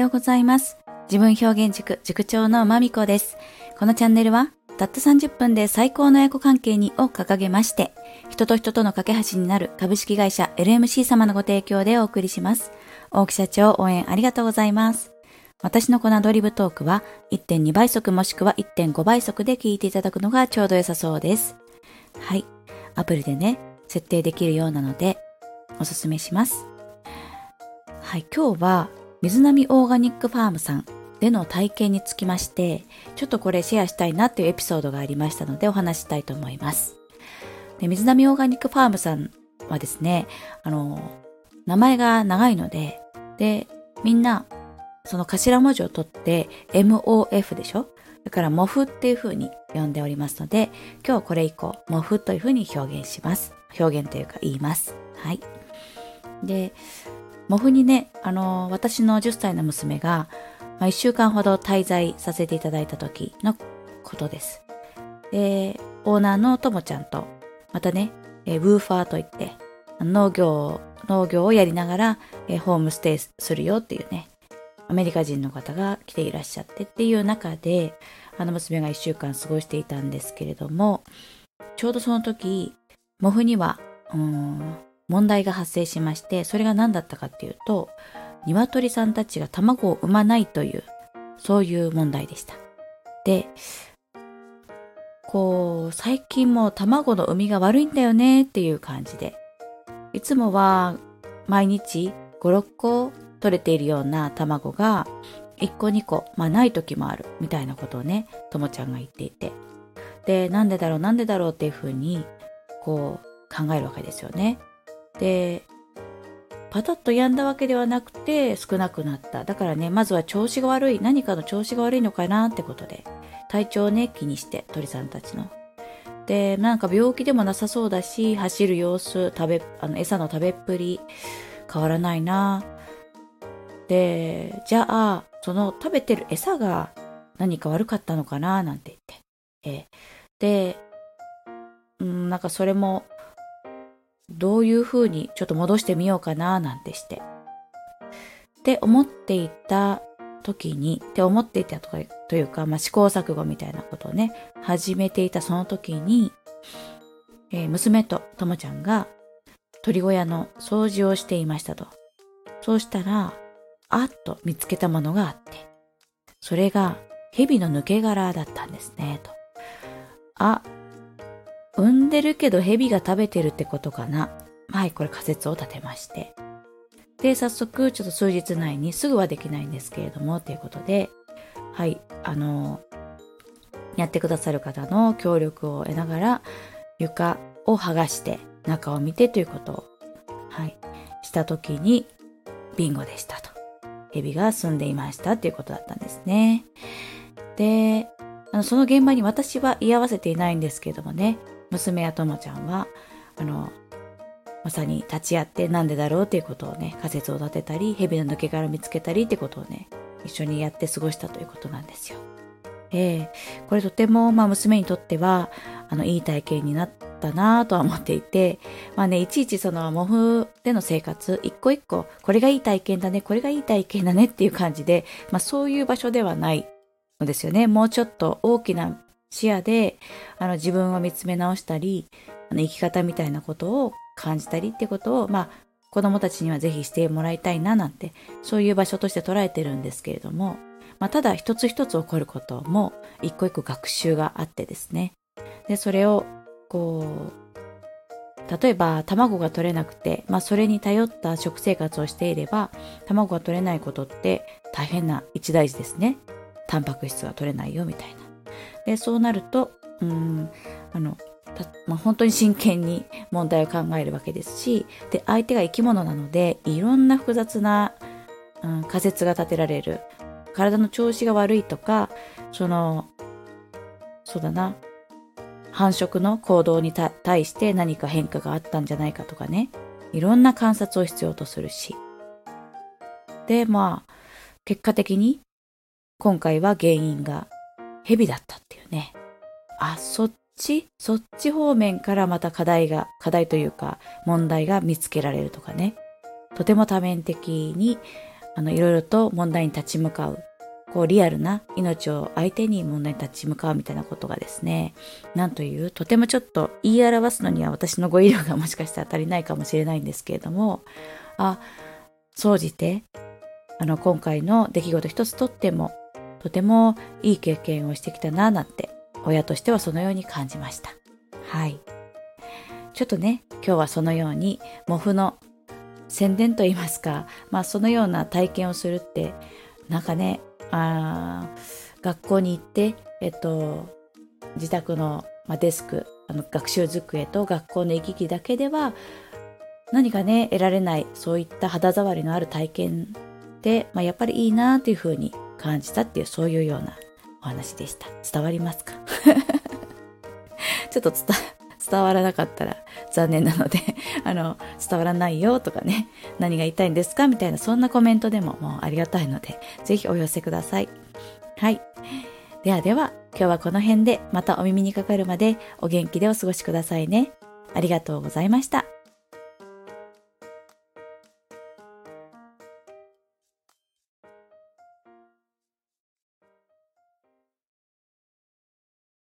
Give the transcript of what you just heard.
ようございます。自分表現塾、塾長のまみこです。このチャンネルは、たった30分で最高の親子関係にを掲げまして、人と人との架け橋になる株式会社 LMC 様のご提供でお送りします。大木社長応援ありがとうございます。私のこのアドリブトークは1.2倍速もしくは1.5倍速で聞いていただくのがちょうど良さそうです。はい。アプリでね、設定できるようなので、おすすめします。はい。今日は、水波オーガニックファームさんでの体験につきまして、ちょっとこれシェアしたいなっていうエピソードがありましたのでお話したいと思います。で水波オーガニックファームさんはですね、あの、名前が長いので、で、みんな、その頭文字を取って MOF でしょ？だから、モフっていう風に呼んでおりますので、今日これ以降、モフという風に表現します。表現というか言います。はい。で、モフにね、あの、私の10歳の娘が、まあ、1週間ほど滞在させていただいた時のことです。で、オーナーのともちゃんと、またね、えー、ウーファーといって、農業、農業をやりながら、えーホームステイするよっていうね、アメリカ人の方が来ていらっしゃってっていう中で、あの娘が1週間過ごしていたんですけれども、ちょうどその時、モフには、うん、問題が発生しまして、それが何だったかっていうと、鶏さんたちが卵を産まないという、そういう問題でした。で、こう、最近も卵の産みが悪いんだよねっていう感じで、いつもは毎日5、6個取れているような卵が1個2個、まあない時もあるみたいなことをね、ともちゃんが言っていて。で、なんでだろうなんでだろうっていうふうに、こう考えるわけですよね。で、パタッと止んだわけではなくて少なくなった。だからね、まずは調子が悪い、何かの調子が悪いのかなってことで、体調をね、気にして、鳥さんたちの。で、なんか病気でもなさそうだし、走る様子、食べ、あの、餌の食べっぷり、変わらないな。で、じゃあ、その食べてる餌が何か悪かったのかななんて言って。えで、うん、なんかそれも、どういう風にちょっと戻してみようかななんてして。って思っていた時に、って思っていたとか、というか、まあ、試行錯誤みたいなことをね、始めていたその時に、えー娘とともちゃんが鳥小屋の掃除をしていましたと。そうしたら、あっと見つけたものがあって、それが蛇の抜け殻だったんですね、と。あ、んでるけど蛇が食べてるってことかな。はい、これ仮説を立てまして。で、早速、ちょっと数日内にすぐはできないんですけれども、ということで、はい、あの、やってくださる方の協力を得ながら、床を剥がして、中を見てということを、はい、したときに、ビンゴでしたと。蛇が住んでいましたっていうことだったんですね。で、あのその現場に私は居合わせていないんですけれどもね、娘やともちゃんは、あの、まさに立ち会ってなんでだろうっていうことをね、仮説を立てたり、蛇の抜け殻を見つけたりってことをね、一緒にやって過ごしたということなんですよ。ええこれとても、まあ娘にとっては、あの、いい体験になったなぁとは思っていて、まあね、いちいちその、モフでの生活、一個一個、これがいい体験だね、これがいい体験だねっていう感じで、まあそういう場所ではないのですよね。もうちょっと大きな視野で、あの、自分を見つめ直したり、あの生き方みたいなことを感じたりってことを、まあ、子供たちにはぜひしてもらいたいななんて、そういう場所として捉えてるんですけれども、まあ、ただ一つ一つ起こることも、一個一個学習があってですね。で、それを、こう、例えば卵が取れなくて、まあそれに頼った食生活をしていれば、卵が取れないことって大変な一大事ですね。タンパク質が取れないよみたいな。で、そうなると、うん、あの、まあ、本当に真剣に問題を考えるわけですし、で、相手が生き物なので、いろんな複雑な、うん、仮説が立てられる。体の調子が悪いとか、その、そうだな、繁殖の行動に対して何か変化があったんじゃないかとかね、いろんな観察を必要とするし。で、まあ、結果的に、今回は原因が蛇だったっていうね。あ、そっち？そっち方面からまた課題が、課題というか問題が見つけられるとかね。とても多面的に、あの、いろいろと問題に立ち向かう。こう、リアルな命を相手に問題に立ち向かうみたいなことがですね、なんという、とてもちょっと言い表すのには私の語彙量がもしかしたら足りないかもしれないんですけれども、あ、総じて、あの、今回の出来事一つとっても、とてもいい経験をしてきたな、なんて、親としてはそのように感じました。はい。ちょっとね、今日はそのように、モフの宣伝といいますか、まあそのような体験をするって、なんかね、あ学校に行って、えっと、自宅の、ま、デスク、あの学習机と学校の行き来だけでは、何かね、得られない、そういった肌触りのある体験って、まあ、やっぱりいいなというふうに感じたっていう、そういうようなお話でした。伝わりますか？ちょっと伝わらなかったら残念なので あの、伝わらないよとかね、何が言いたいんですか？みたいな、そんなコメントでももうありがたいので、ぜひお寄せください。はい。ではでは、今日はこの辺でまたお耳にかかるまでお元気でお過ごしくださいね。ありがとうございました。